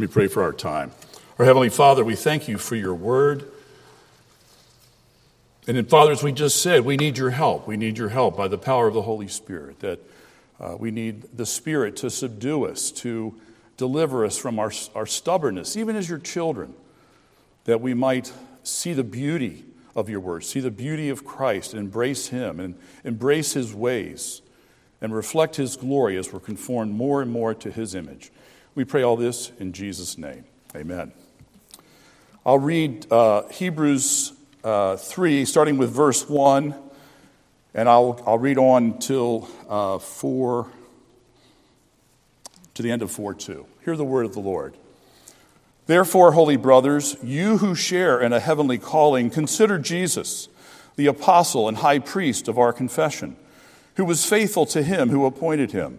Let me pray for our time. Our Heavenly Father, we thank you for your word. And in Father, as we just said, we need your help. We need your help by the power of the Holy Spirit, that uh, we need the Spirit to subdue us, to deliver us from our, our stubbornness, even as your children, that we might see the beauty of your word, see the beauty of Christ, embrace him and embrace his ways and reflect his glory as we're conformed more and more to his image. We pray all this in Jesus' name. Amen. I'll read uh, Hebrews uh, 3, starting with verse 1, and I'll, I'll read on till uh, 4, to the end of 4 2. Hear the word of the Lord. Therefore, holy brothers, you who share in a heavenly calling, consider Jesus, the apostle and high priest of our confession, who was faithful to him who appointed him,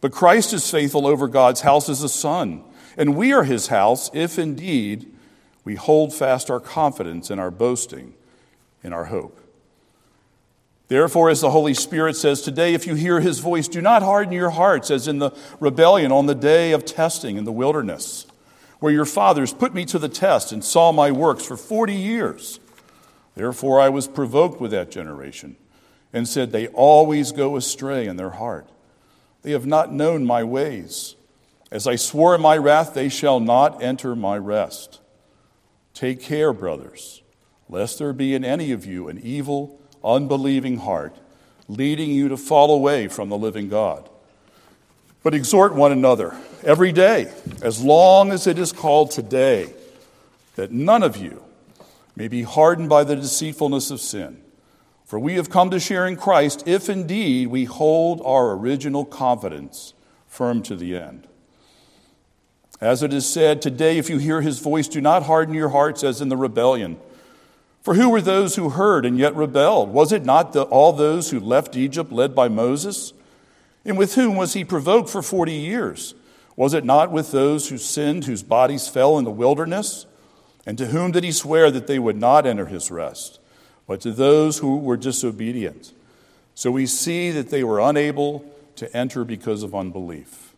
But Christ is faithful over God's house as a son, and we are his house if indeed we hold fast our confidence in our boasting in our hope. Therefore, as the Holy Spirit says today, if you hear his voice, do not harden your hearts as in the rebellion on the day of testing in the wilderness where your fathers put me to the test and saw my works for 40 years. Therefore, I was provoked with that generation and said, They always go astray in their heart. They have not known my ways. As I swore in my wrath, they shall not enter my rest. Take care, brothers, lest there be in any of you an evil, unbelieving heart, leading you to fall away from the living God. But exhort one another every day, as long as it is called today, that none of you may be hardened by the deceitfulness of sin. For we have come to share in Christ if indeed we hold our original confidence firm to the end. As it is said, today, if you hear his voice, do not harden your hearts as in the rebellion. For who were those who heard and yet rebelled? Was it not the, all those who left Egypt led by Moses? And with whom was he provoked for 40 years? Was it not with those who sinned, whose bodies fell in the wilderness? And to whom did he swear that they would not enter his rest, but to those who were disobedient? So we see that they were unable to enter because of unbelief.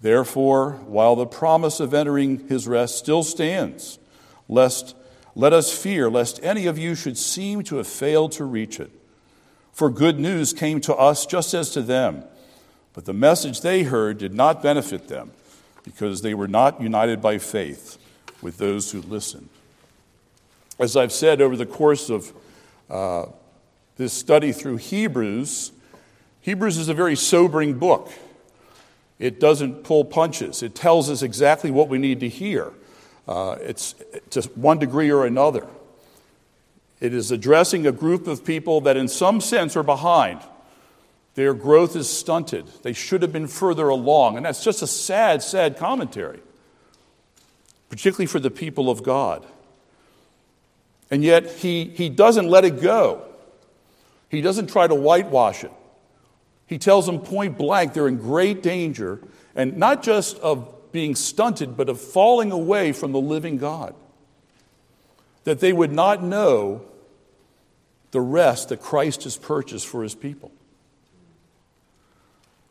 Therefore, while the promise of entering his rest still stands, lest let us fear lest any of you should seem to have failed to reach it. For good news came to us just as to them. But the message they heard did not benefit them because they were not united by faith with those who listened. As I've said over the course of uh, this study through Hebrews, Hebrews is a very sobering book. It doesn't pull punches, it tells us exactly what we need to hear. Uh, it's to one degree or another. It is addressing a group of people that, in some sense, are behind. Their growth is stunted. They should have been further along. And that's just a sad, sad commentary, particularly for the people of God. And yet, he, he doesn't let it go. He doesn't try to whitewash it. He tells them point blank they're in great danger, and not just of being stunted, but of falling away from the living God. That they would not know the rest that Christ has purchased for his people.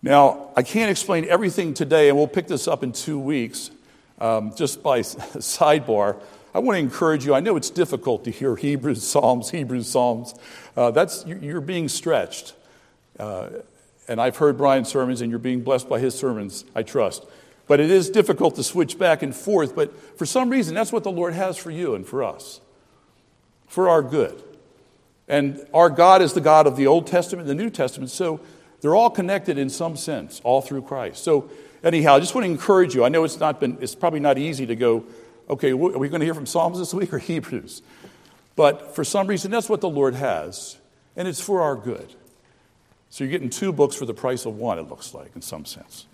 Now, I can't explain everything today, and we'll pick this up in two weeks. Um, just by sidebar, I want to encourage you. I know it's difficult to hear Hebrews, Psalms, Hebrews, Psalms. Uh, that's, you're being stretched. Uh, and I've heard Brian's sermons, and you're being blessed by his sermons, I trust. But it is difficult to switch back and forth. But for some reason, that's what the Lord has for you and for us, for our good. And our God is the God of the Old Testament and the New Testament. So they're all connected in some sense, all through Christ. So, anyhow, I just want to encourage you. I know it's not been, it's probably not easy to go, okay, are we going to hear from Psalms this week or Hebrews? But for some reason, that's what the Lord has, and it's for our good. So you're getting two books for the price of one, it looks like, in some sense.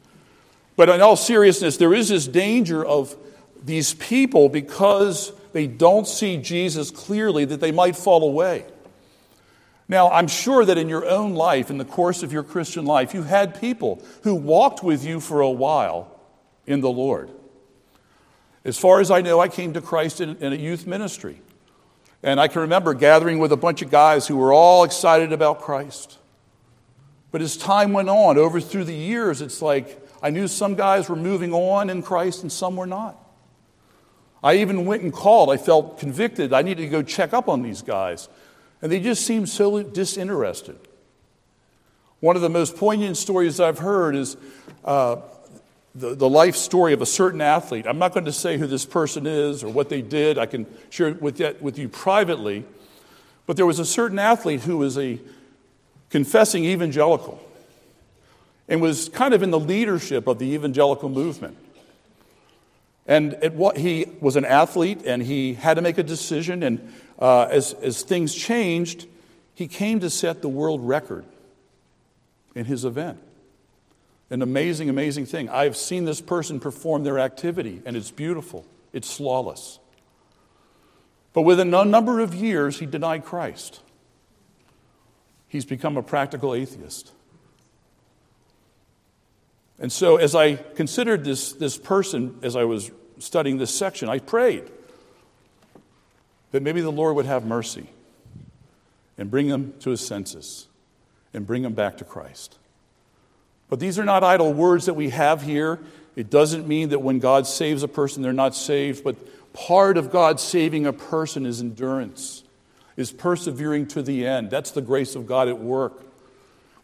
But in all seriousness, there is this danger of these people because they don't see Jesus clearly, that they might fall away. Now, I'm sure that in your own life, in the course of your Christian life, you had people who walked with you for a while in the Lord. As far as I know, I came to Christ in, in, a youth ministry. And I can remember gathering with a bunch of guys who were all excited about Christ. But as time went on, over through the years, it's like I knew some guys were moving on in Christ and some were not. I even went and called. I felt convicted. I needed to go check up on these guys. And they just seemed so disinterested. One of the most poignant stories I've heard is uh, the, the life story of a certain athlete. I'm not going to say who this person is or what they did. I can share it with, with you privately. But there was a certain athlete who was a confessing evangelical and was kind of in the leadership of the evangelical movement. And it, he was an athlete and he had to make a decision. And uh, as, as things changed, he came to set the world record in his event. An amazing, amazing thing. I've seen this person perform their activity, and it's beautiful, it's flawless. But within a number of years, he denied Christ. He's become a practical atheist. And so, as I considered this, this person, as I was studying this section, I prayed that maybe the Lord would have mercy and bring him to his senses and bring him back to Christ. But these are not idle words that we have here. It doesn't mean that when God saves a person, they're not saved, but part of God saving a person is endurance, is persevering to the end. That's the grace of God at work.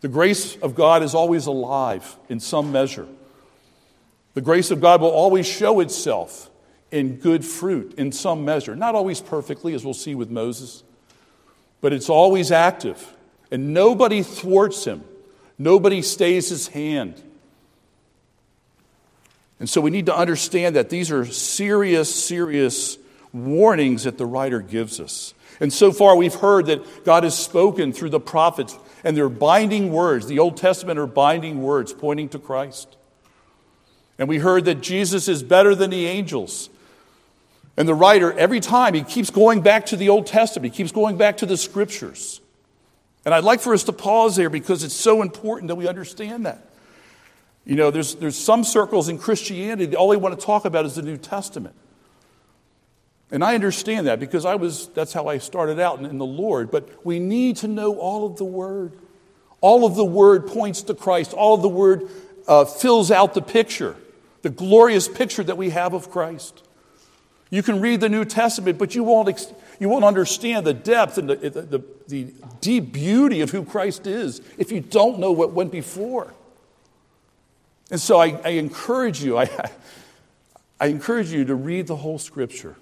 The grace of God is always alive in some measure. The grace of God will always show itself in good fruit in some measure. Not always perfectly, as we'll see with Moses, but it's always active. And nobody thwarts him, nobody stays his hand. And so we need to understand that these are serious, serious warnings that the writer gives us. And so far, we've heard that God has spoken through the prophets and they're binding words. The Old Testament are binding words pointing to Christ. And we heard that Jesus is better than the angels. And the writer, every time, he keeps going back to the Old Testament, he keeps going back to the scriptures. And I'd like for us to pause there because it's so important that we understand that. You know, there's, there's some circles in Christianity, all they want to talk about is the New Testament. And I understand that because I was, that's how I started out in, in, the Lord. But we need to know all of the Word. All of the Word points to Christ. All of the Word uh, fills out the picture, the glorious picture that we have of Christ. You can read the New Testament, but you won't, ex- you won't understand the depth and the, the, the, deep beauty of who Christ is if you don't know what went before. And so I, I encourage you, I, I encourage you to read the whole Scripture.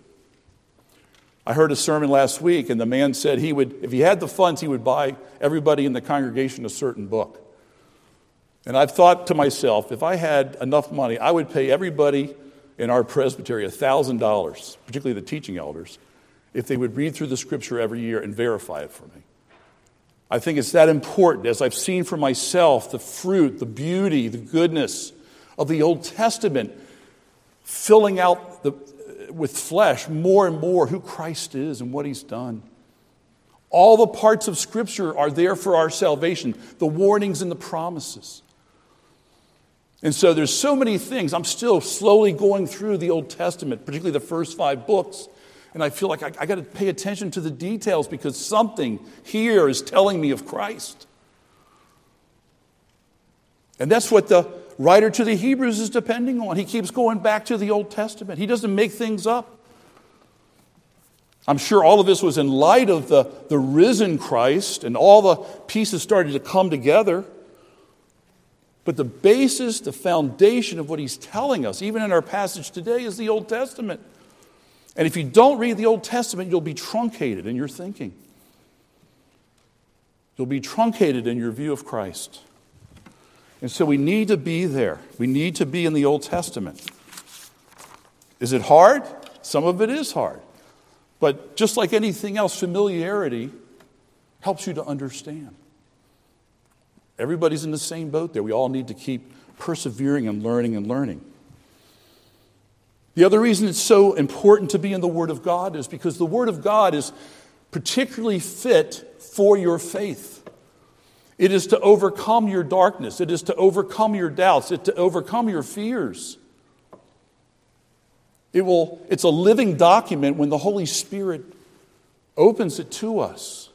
I heard a sermon last week, and the man said he would, if he had the funds, he would buy everybody in the congregation a certain book. And I've thought to myself, if I had enough money, I would pay everybody in our presbytery $1,000, particularly the teaching elders, if they would read through the scripture every year and verify it for me. I think it's that important, as I've seen for myself, the fruit, the beauty, the goodness of the Old Testament filling out the, with flesh more and more who Christ is and what he's done. All the parts of Scripture are there for our salvation, the warnings and the promises. And so there's so many things. I'm still slowly going through the Old Testament, particularly the first five books, and I feel like I, I got to pay attention to the details because something here is telling me of Christ. And that's what the writer to the Hebrews is depending on. He keeps going back to the Old Testament, he doesn't make things up. I'm sure all of this was in light of the, the risen Christ, and all the pieces started to come together. But the basis, the foundation of what he's telling us, even in our passage today, is the Old Testament. And if you don't read the Old Testament, you'll be truncated in your thinking. You'll be truncated in your view of Christ. And so we need to be there. We need to be in the Old Testament. Is it hard? Some of it is hard. But just like anything else, familiarity helps you to understand. Everybody's in the same boat there. We all need to keep persevering and learning and learning. The other reason it's so important to be in the Word of God is because the Word of God is particularly fit for your faith. It is to overcome your darkness, it is to overcome your doubts, it to overcome your fears. It will, it's a living document when the Holy Spirit opens it to us.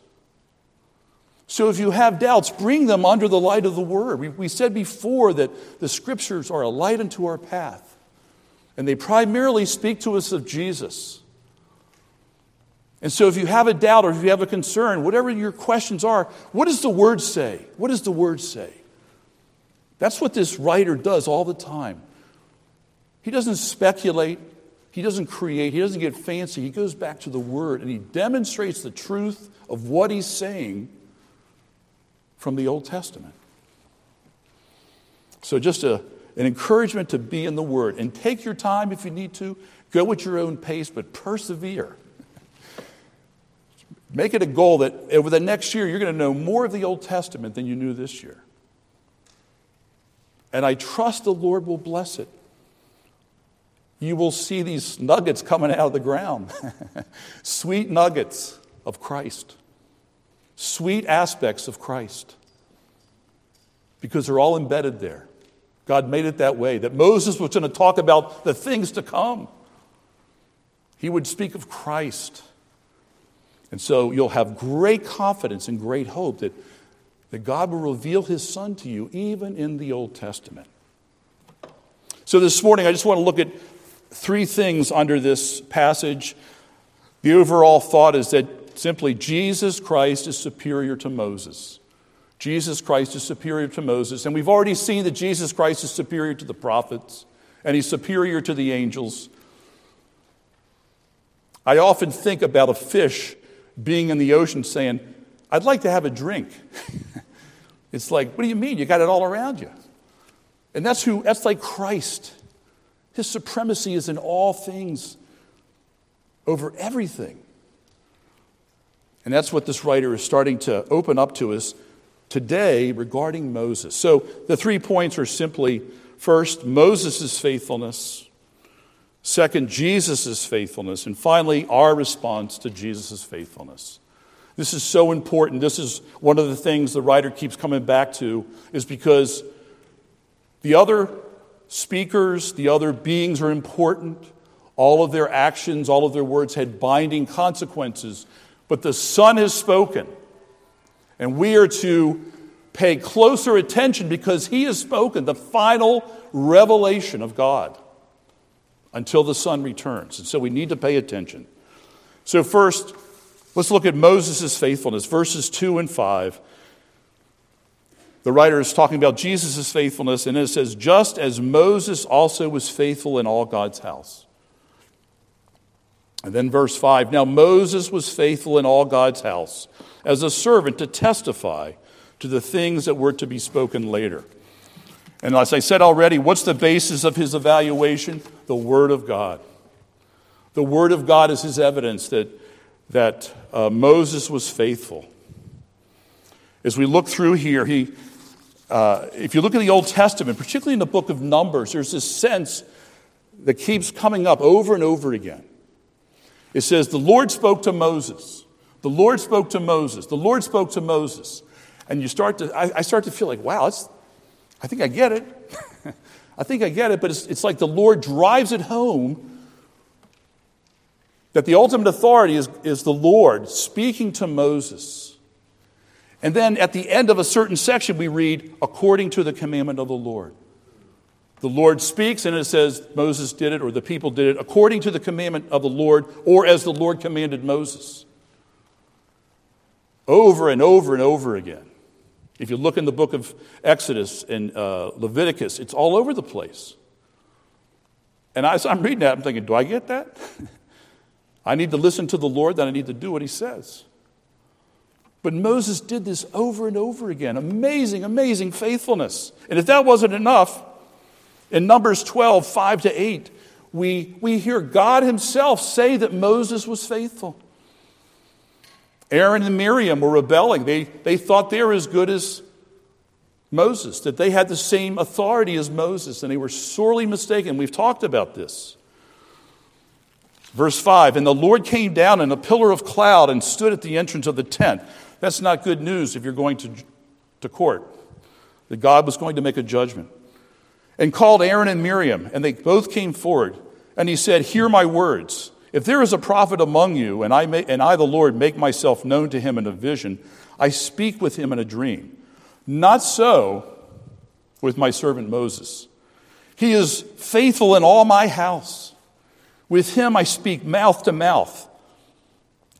So if you have doubts, bring them under the light of the Word. We, we said before that the Scriptures are a light unto our path, and they primarily speak to us of Jesus. And so if you have a doubt or if you have a concern, whatever your questions are, what does the Word say? What does the Word say? That's what this writer does all the time. He doesn't speculate, he doesn't create, he doesn't get fancy. He goes back to the Word and he demonstrates the truth of what he's saying from the Old Testament. So, just a, an encouragement to be in the Word and take your time if you need to. Go at your own pace, but persevere. Make it a goal that over the next year, you're going to know more of the Old Testament than you knew this year. And I trust the Lord will bless it you will see these nuggets coming out of the ground. Sweet nuggets of Christ. Sweet aspects of Christ. Because they're all embedded there. God made it that way, that Moses was going to talk about the things to come. He would speak of Christ. And so you'll have great confidence and great hope that, that God will reveal his son to you, even in the Old Testament. So this morning, I just want to look at three things under this passage. The overall thought is that simply Jesus Christ is superior to Moses. Jesus Christ is superior to Moses. And we've already seen that Jesus Christ is superior to the prophets and he's superior to the angels. I often think about a fish being in the ocean saying, I'd like to have a drink. it's like, what do you mean? You got it all around you. And that's who, that's like Christ. His supremacy is in all things, over everything. And that's what this writer is starting to open up to us today regarding Moses. So the three points are simply first, Moses' faithfulness, second, Jesus' faithfulness, and finally, our response to Jesus' faithfulness. This is so important. This is one of the things the writer keeps coming back to, is because the other speakers, the other beings are important. All of their actions, all of their words had binding consequences. But the Son has spoken. And we are to pay closer attention because He has spoken, the final revelation of God, until the Son returns. And so we need to pay attention. So, first, let's look at Moses' faithfulness, verses 2 and 5 the writer is talking about Jesus' faithfulness, and it says, just as Moses also was faithful in all God's house. And then verse 5 Now Moses was faithful in all God's house as a servant to testify to the things that were to be spoken later. And as I said already, what's the basis of his evaluation? The Word of God. The Word of God is his evidence that, that uh, Moses was faithful. As we look through here, he, uh, if you look at the Old Testament, particularly in the book of Numbers, there's this sense that keeps coming up over and over again. It says, The Lord spoke to Moses. The Lord spoke to Moses. The Lord spoke to Moses. And you start to, I, I start to feel like, wow, I think I get it. I think I get it, but it's, it's like the Lord drives it home that the ultimate authority is, is the Lord speaking to Moses. And then at the end of a certain section, we read, according to the commandment of the Lord. The Lord speaks, and it says Moses did it, or the people did it, according to the commandment of the Lord, or as the Lord commanded Moses. Over and over and over again. If you look in the book of Exodus and uh, Leviticus, it's all over the place. And as I'm reading that, I'm thinking, do I get that? I need to listen to the Lord, then I need to do what he says. But Moses did this over and over again. Amazing, amazing faithfulness. And if that wasn't enough, in Numbers 12, 5 to 8, we, we hear God Himself say that Moses was faithful. Aaron and Miriam were rebelling. They, they thought they were as good as Moses, that they had the same authority as Moses, and they were sorely mistaken. We've talked about this. Verse 5 And the Lord came down in a pillar of cloud and stood at the entrance of the tent. That's not good news if you're going to, to court, that God was going to make a judgment. And called Aaron and Miriam, and they both came forward. And he said, Hear my words. If there is a prophet among you, and I, may, and I, the Lord, make myself known to him in a vision, I speak with him in a dream. Not so with my servant Moses. He is faithful in all my house. With him I speak mouth to mouth,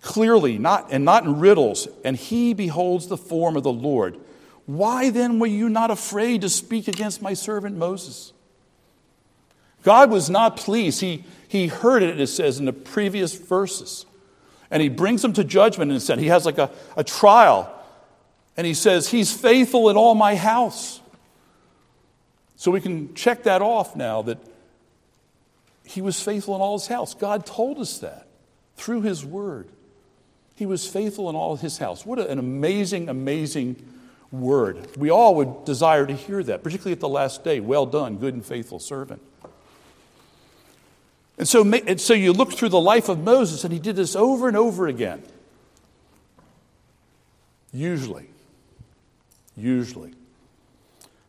clearly, not, and not in riddles, and he beholds the form of the Lord. Why then were you not afraid to speak against my servant Moses? God was not pleased. He, he heard it, it says in the previous verses. And he brings him to judgment and said, He has like a, a trial. And he says, He's faithful in all my house. So we can check that off now that he was faithful in all his house. God told us that through his word. He was faithful in all his house. What an amazing, amazing word. We all would desire to hear that, particularly at the last day. Well done, good and faithful servant. And so, and so you look through the life of Moses, and he did this over and over again. Usually. Usually.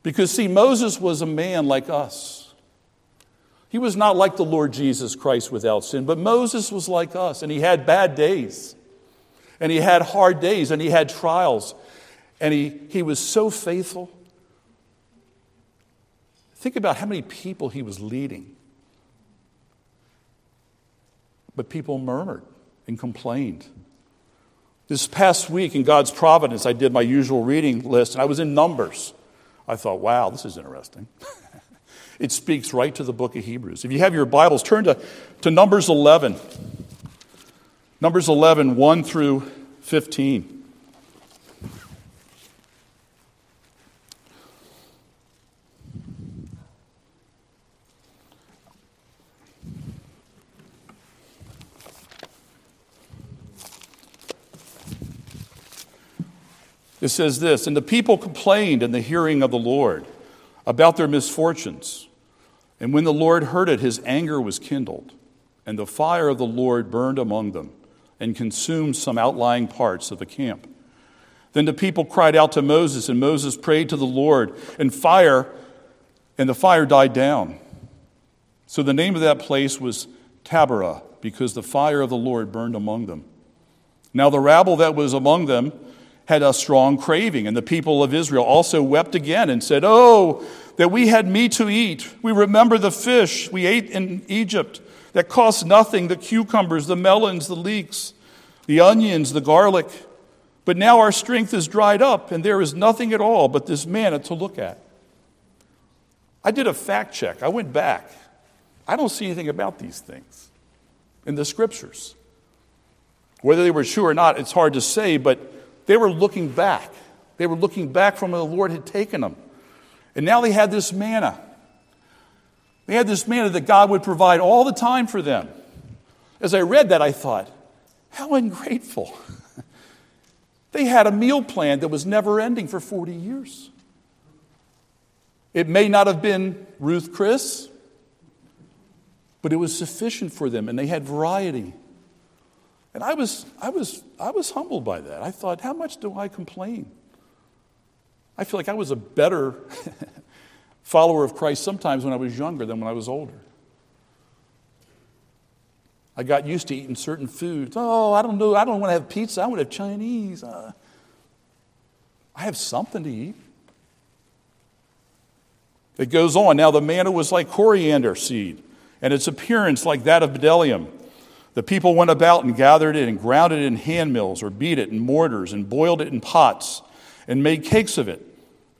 Because, see, Moses was a man like us. He was not like the Lord Jesus Christ without sin, but Moses was like us, and he had bad days, and he had hard days, and he had trials, and he, he was so faithful. Think about how many people he was leading. But people murmured and complained. This past week in God's providence, I did my usual reading list, and I was in Numbers. I thought, wow, this is interesting. it speaks right to the book of Hebrews. If you have your Bibles, turn to, to Numbers 11. Numbers 11, 1 through 15. It says this And the people complained in the hearing of the Lord about their misfortunes. And when the Lord heard it, his anger was kindled, and the fire of the Lord burned among them and consumed some outlying parts of the camp. Then the people cried out to Moses, and Moses prayed to the Lord, and fire, and the fire died down. So the name of that place was Taberah, because the fire of the Lord burned among them. Now the rabble that was among them had a strong craving. And the people of Israel also wept again and said, Oh, that we had meat to eat. We remember the fish we ate in Egypt that cost nothing the cucumbers, the melons, the leeks, the onions, the garlic. But now our strength is dried up, and there is nothing at all but this manna to look at. I did a fact check. I went back. I don't see anything about these things in the scriptures. Whether they were true or not, it's hard to say, but they were looking back. They were looking back from where the Lord had taken them. And now they had this manna. They had this manna that God would provide all the time for them. As I read that, I thought, how ungrateful. they had a meal plan that was never ending for 40 years. It may not have been Ruth Chris, but it was sufficient for them, and they had variety. And I was, I, was, I was humbled by that. I thought, how much do I complain? I feel like I was a better follower of Christ sometimes when I was younger than when I was older. I got used to eating certain foods. Oh, I don't know. I don't want to have pizza. I want to have Chinese. Uh, I have something to eat. It goes on. Now, the manna was like coriander seed, and its appearance like that of bdellium. The people went about and gathered it and ground it in hand mills or beat it in mortars and boiled it in pots and made cakes of it.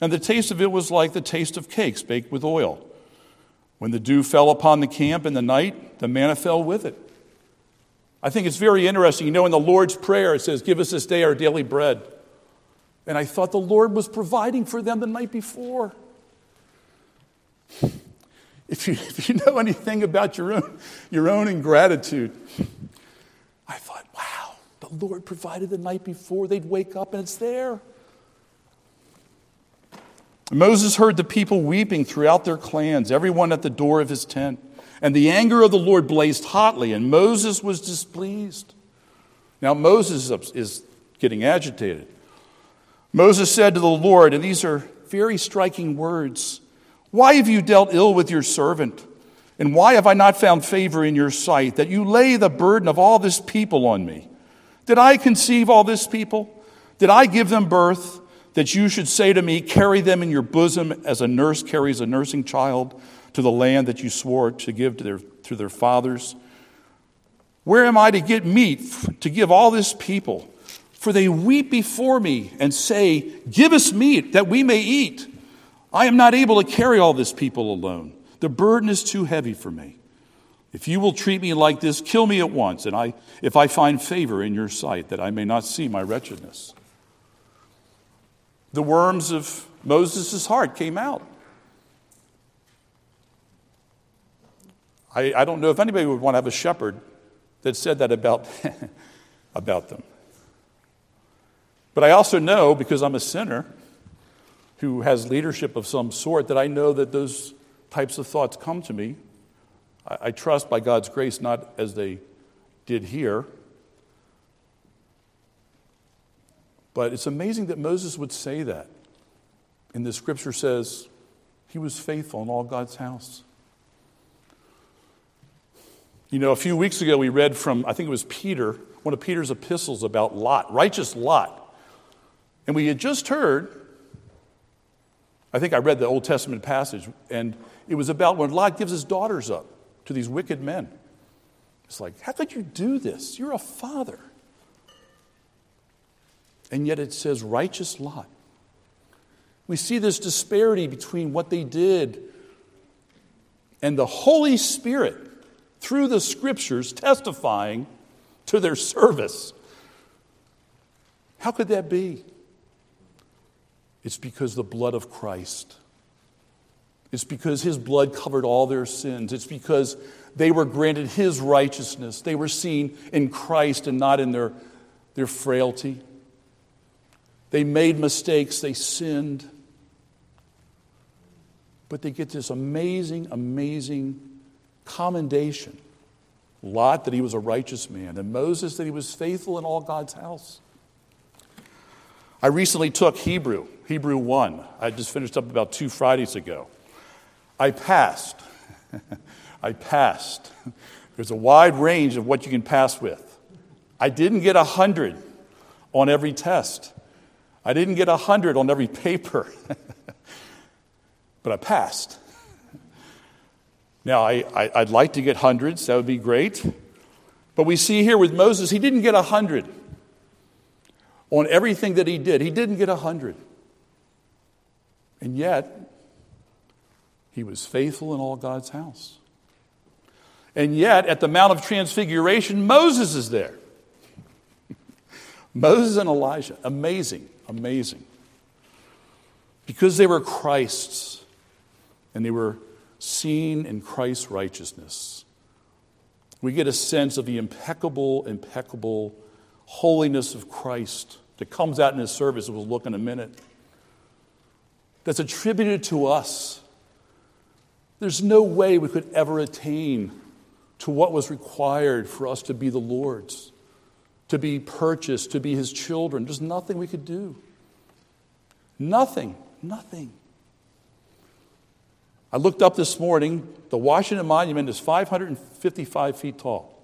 And the taste of it was like the taste of cakes baked with oil. When the dew fell upon the camp in the night, the manna fell with it. I think it's very interesting. You know, in the Lord's Prayer, it says, Give us this day our daily bread. And I thought the Lord was providing for them the night before. If you, if you know anything about your own, your own ingratitude, I thought, wow, the Lord provided the night before. They'd wake up and it's there. Moses heard the people weeping throughout their clans, everyone at the door of his tent. And the anger of the Lord blazed hotly, and Moses was displeased. Now, Moses is getting agitated. Moses said to the Lord, and these are very striking words Why have you dealt ill with your servant? And why have I not found favor in your sight that you lay the burden of all this people on me? Did I conceive all this people? Did I give them birth that you should say to me, Carry them in your bosom as a nurse carries a nursing child to the land that you swore to give to their, to their fathers? Where am I to get meat to give all this people? For they weep before me and say, Give us meat that we may eat. I am not able to carry all this people alone. The burden is too heavy for me. If you will treat me like this, kill me at once, and I, if I find favor in your sight, that I may not see my wretchedness. The worms of Moses' heart came out. I, I don't know if anybody would want to have a shepherd that said that about, about them. But I also know, because I'm a sinner who has leadership of some sort, that I know that those types of thoughts come to me I, I trust by God's grace, not as they did here. But it's amazing that Moses would say that. And the scripture says he was faithful in all God's house. You know, a few weeks ago we read from, I think it was Peter, one of Peter's epistles about Lot, righteous Lot. And we had just heard, I think I read the Old Testament passage, and it was about when Lot gives his daughters up to these wicked men. It's like, how could you do this? You're a father. And yet it says, righteous Lot. We see this disparity between what they did and the Holy Spirit through the scriptures testifying to their service. How could that be? It's because the blood of Christ it's because his blood covered all their sins. It's because they were granted his righteousness. They were seen in Christ and not in their, their frailty. They made mistakes, they sinned. But they get this amazing, amazing commendation. Lot, that he was a righteous man, and Moses, that he was faithful in all God's house. I recently took Hebrew, Hebrew 1. I just finished up about two Fridays ago. I passed. I passed. There's a wide range of what you can pass with. I didn't get 100 on every test. I didn't get 100 on every paper. but I passed. Now, I, I, would like to get hundreds, that would be great. But we see here with Moses, he didn't get 100 on everything that he did. He didn't get a 100. And yet, he was faithful in all God's house. And yet, at the Mount of Transfiguration, Moses is there. Moses and Elijah. Amazing, amazing. Because they were Christ's and they were seen in Christ's righteousness, we get a sense of the impeccable, impeccable holiness of Christ that comes out in his service. We'll look in a minute. That's attributed to us there's no way we could ever attain to what was required for us to be the Lord's, to be purchased, to be His children. There's nothing we could do. Nothing, nothing. I looked up this morning, the Washington Monument is 555 feet tall.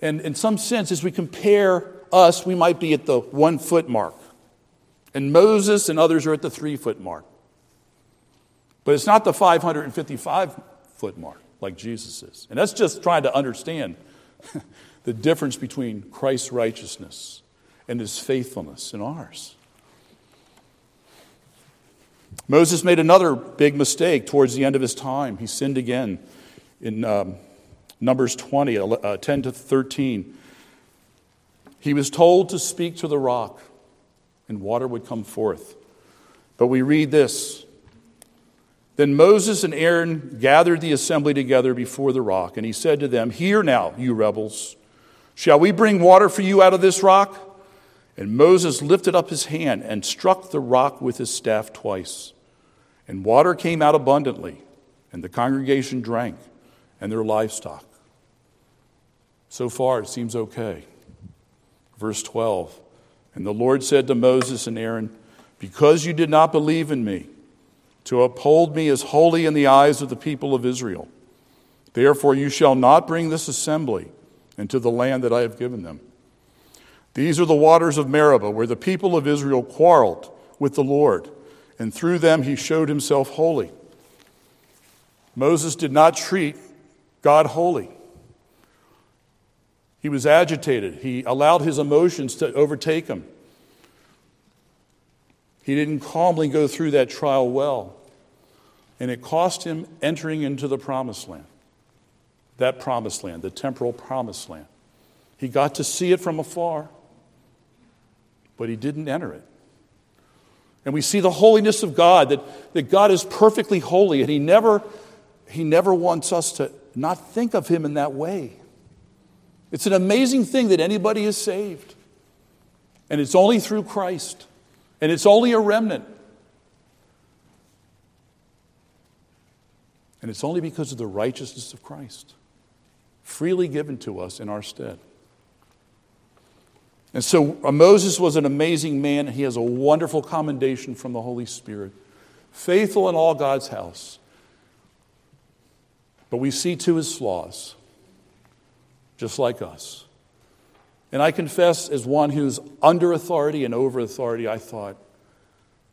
And in some sense, as we compare us, we might be at the one foot mark. And Moses and others are at the three foot mark. But it's not the 555 foot mark like Jesus is. And that's just trying to understand the difference between Christ's righteousness and his faithfulness in ours. Moses made another big mistake towards the end of his time. He sinned again in um, Numbers 20, uh, 10 to 13. He was told to speak to the rock, and water would come forth. But we read this then Moses and Aaron gathered the assembly together before the rock, and he said to them, Hear now, you rebels. Shall we bring water for you out of this rock? And Moses lifted up his hand and struck the rock with his staff twice, and water came out abundantly. and the congregation drank, and their livestock. So far, it seems okay. Verse 12 And the Lord said to Moses and Aaron, Because you did not believe in me, to uphold me as holy in the eyes of the people of Israel, therefore you shall not bring this assembly into the land that I have given them. These are the waters of Meribah, where the people of Israel quarreled with the Lord, and through them he showed himself holy. Moses did not treat God holy. He was agitated. He allowed his emotions to overtake him. He didn't calmly go through that trial well. And it cost him entering into the promised land. That promised land, the temporal promised land. He got to see it from afar, but he didn't enter it. And we see the holiness of God, that, that God is perfectly holy, and he never, he never wants us to not think of him in that way. It's an amazing thing that anybody is saved. And it's only through Christ. And it's only a remnant. And it's only because of the righteousness of Christ, freely given to us in our stead. And so uh, Moses was an amazing man. He has a wonderful commendation from the Holy Spirit. Faithful in all God's house. But we see too his flaws just like us. And I confess, as one who's under authority and over authority, I thought,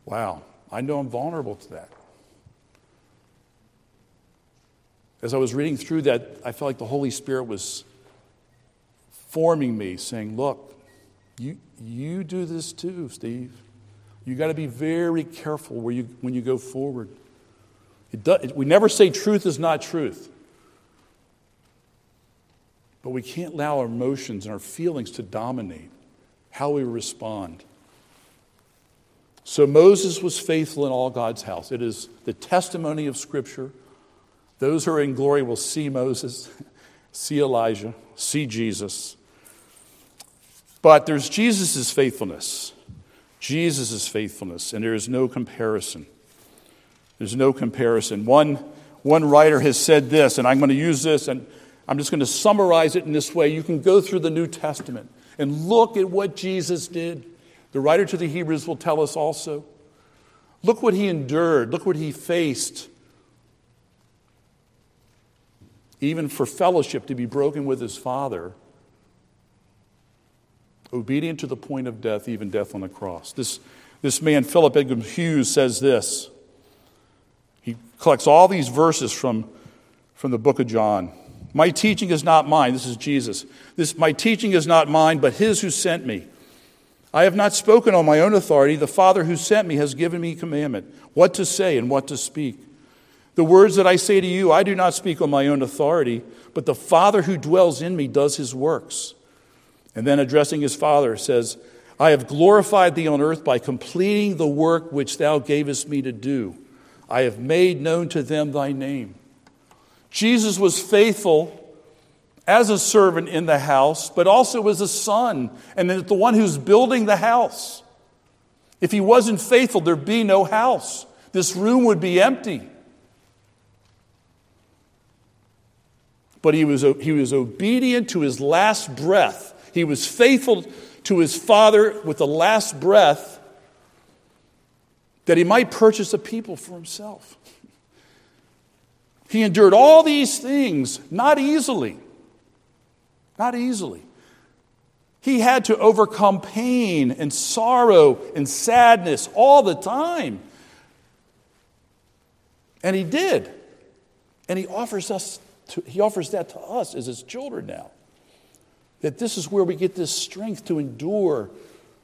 wow, I know I'm vulnerable to that. As I was reading through that, I felt like the Holy Spirit was forming me, saying, Look, you, you do this too, Steve. You got to be very careful where you, when you go forward. Does, we never say truth is not truth. But we can't allow our emotions and our feelings to dominate how we respond. So Moses was faithful in all God's house. It is the testimony of Scripture. Those who are in glory will see Moses, see Elijah, see Jesus. But there's Jesus' faithfulness. Jesus' faithfulness, and there is no comparison. There's no comparison. One, one writer has said this, and I'm going to use this, and I'm just going to summarize it in this way. You can go through the New Testament and look at what Jesus did. The writer to the Hebrews will tell us also. Look what he endured, look what he faced. Even for fellowship to be broken with his Father, obedient to the point of death, even death on the cross. This, this man, Philip Edgcumbe Hughes, says this. He collects all these verses from, from the book of John. My teaching is not mine. This is Jesus. This, my teaching is not mine, but his who sent me. I have not spoken on my own authority. The Father who sent me has given me commandment what to say and what to speak. The words that I say to you, I do not speak on my own authority, but the Father who dwells in me does his works. And then addressing his Father says, I have glorified thee on earth by completing the work which thou gavest me to do. I have made known to them thy name. Jesus was faithful as a servant in the house, but also as a son and the one who's building the house. If he wasn't faithful, there'd be no house. This room would be empty. But he was, he was obedient to his last breath. He was faithful to his father with the last breath that he might purchase a people for himself. He endured all these things not easily. Not easily. He had to overcome pain and sorrow and sadness all the time. And he did. And he offers us to, he offers that to us as his children now. That this is where we get this strength to endure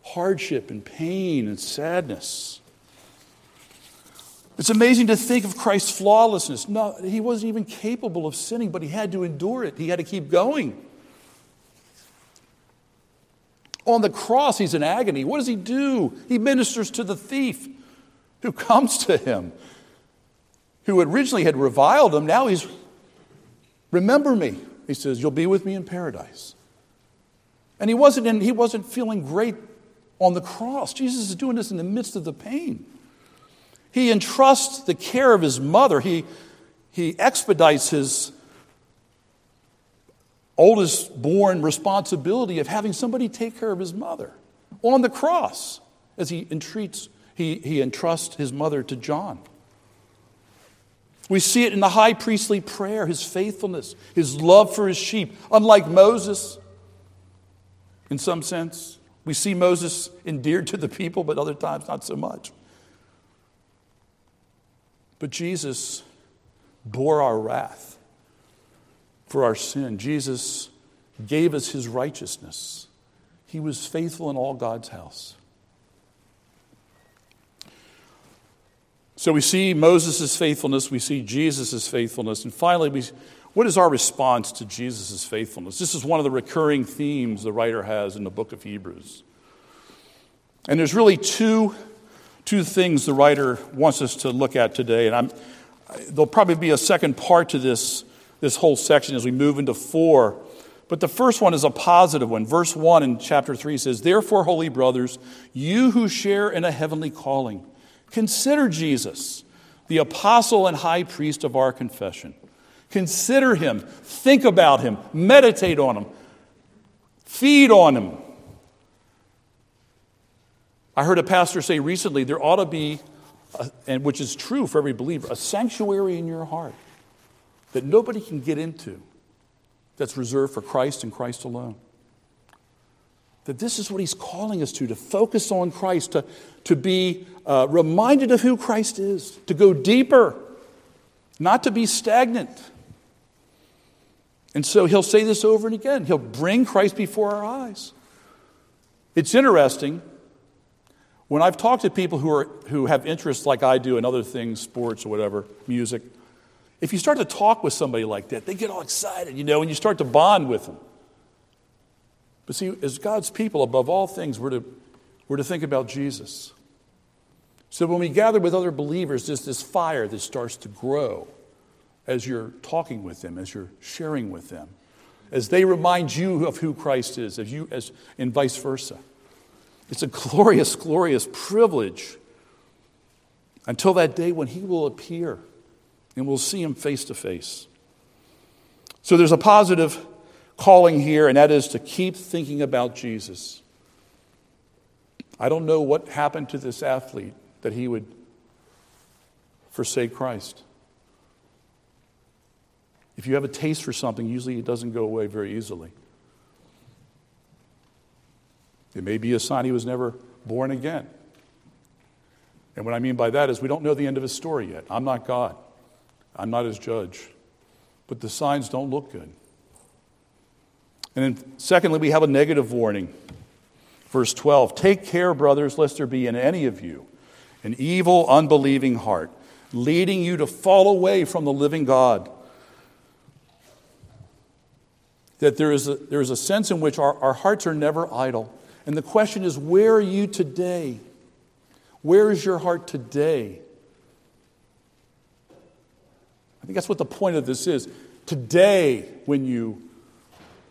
hardship and pain and sadness. It's amazing to think of Christ's flawlessness. No, he wasn't even capable of sinning, but he had to endure it. He had to keep going. On the cross, he's in agony. What does he do? He ministers to the thief who comes to him, who originally had reviled him. Now he's, remember me. He says, You'll be with me in paradise. And he wasn't, in, he wasn't feeling great on the cross. Jesus is doing this in the midst of the pain. He entrusts the care of his mother. He, he expedites his oldest born responsibility of having somebody take care of his mother on the cross as he entreats, he, he entrusts his mother to John. We see it in the high priestly prayer, his faithfulness, his love for his sheep. Unlike Moses, in some sense, we see Moses endeared to the people, but other times not so much. But Jesus bore our wrath for our sin. Jesus gave us his righteousness. He was faithful in all God's house. So we see Moses' faithfulness, we see Jesus' faithfulness, and finally, we, what is our response to Jesus' faithfulness? This is one of the recurring themes the writer has in the book of Hebrews. And there's really two, two things the writer wants us to look at today, and I'm, there'll probably be a second part to this, this whole section as we move into four. But the first one is a positive one. Verse 1 in chapter 3 says, Therefore, holy brothers, you who share in a heavenly calling, Consider Jesus, the apostle and high priest of our confession. Consider him, think about him, meditate on him, feed on him. I heard a pastor say recently there ought to be, a, and which is true for every believer, a sanctuary in your heart that nobody can get into that's reserved for Christ and Christ alone. That this is what he's calling us to, to focus on Christ, to, to be uh, reminded of who Christ is, to go deeper, not to be stagnant. And so he'll say this over and again. He'll bring Christ before our eyes. It's interesting. When I've talked to people who, are, who have interests like I do in other things, sports or whatever, music, if you start to talk with somebody like that, they get all excited, you know, and you start to bond with them. But see, as God's people, above all things, we're to, we're to think about Jesus. So when we gather with other believers, there's this fire that starts to grow as you're talking with them, as you're sharing with them, as they remind you of who Christ is, as you, as, and vice versa. It's a glorious, glorious privilege until that day when He will appear and we'll see Him face to face. So there's a positive calling here, and that is to keep thinking about Jesus. I don't know what happened to this athlete that he would forsake Christ. If you have a taste for something, usually it doesn't go away very easily. It may be a sign he was never born again. And what I mean by that is we don't know the end of his story yet. I'm not God, I'm not his judge. But the signs don't look good. And then, secondly, we have a negative warning. Verse 12 Take care, brothers, lest there be in any of you an evil, unbelieving heart, leading you to fall away from the living God. That there is a, there is a sense in which our, our hearts are never idle. And the question is, where are you today? Where is your heart today? I think that's what the point of this is. Today, when you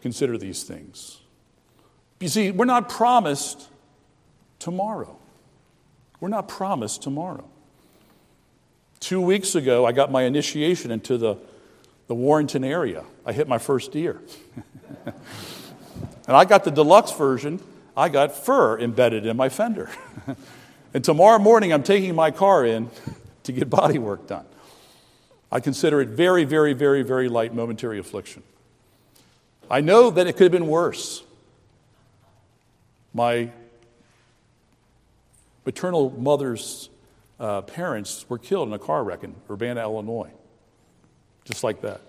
consider these things. You see, we're not promised tomorrow. We're not promised tomorrow. Two weeks ago, I got my initiation into the, the Warrenton area. I hit my first deer. and I got the deluxe version. I got fur embedded in my fender. and tomorrow morning, I'm taking my car in to get body work done. I consider it very, very, very, very light momentary affliction. I know that it could have been worse. My maternal mother's uh, parents were killed in a car wreck in Urbana, Illinois. Just like that.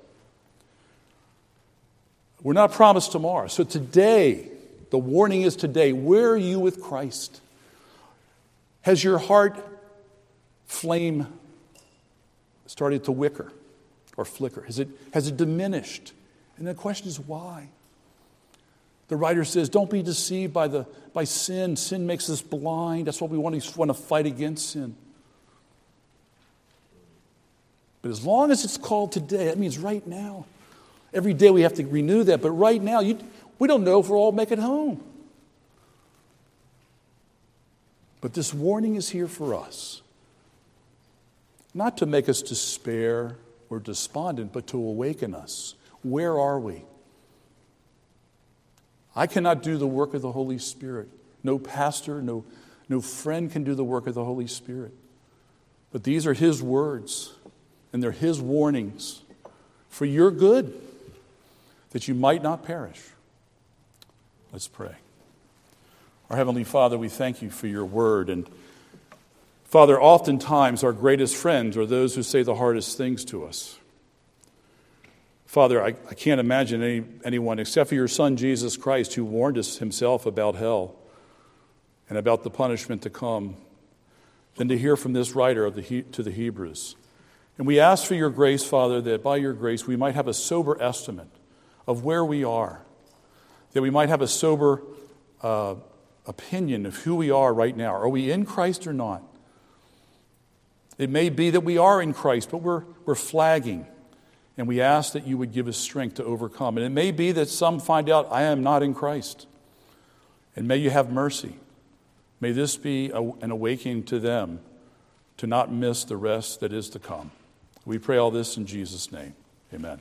We're not promised tomorrow. So today, the warning is today where are you with Christ? Has your heart flame started to wicker or flicker? Has it, has it diminished? And the question is why? The writer says, Don't be deceived by, the, by sin. Sin makes us blind. That's what we want to, want to fight against sin. But as long as it's called today, that means right now. Every day we have to renew that. But right now, you, we don't know if we'll all make it home. But this warning is here for us not to make us despair or despondent, but to awaken us. Where are we? I cannot do the work of the Holy Spirit. No pastor, no, no friend can do the work of the Holy Spirit. But these are His words, and they're His warnings for your good, that you might not perish. Let's pray. Our Heavenly Father, we thank you for your word. And Father, oftentimes our greatest friends are those who say the hardest things to us. Father, I, I can't imagine any, anyone except for your Son, Jesus Christ, who warned us himself about hell and about the punishment to come, than to hear from this writer of the, to the Hebrews. And we ask for your grace, Father, that by your grace we might have a sober estimate of where we are, that we might have a sober uh, opinion of who we are right now. Are we in Christ or not? It may be that we are in Christ, but we're, we're flagging. And we ask that you would give us strength to overcome. And it may be that some find out, I am not in Christ. And may you have mercy. May this be a, an awakening to them to not miss the rest that is to come. We pray all this in Jesus' name. Amen.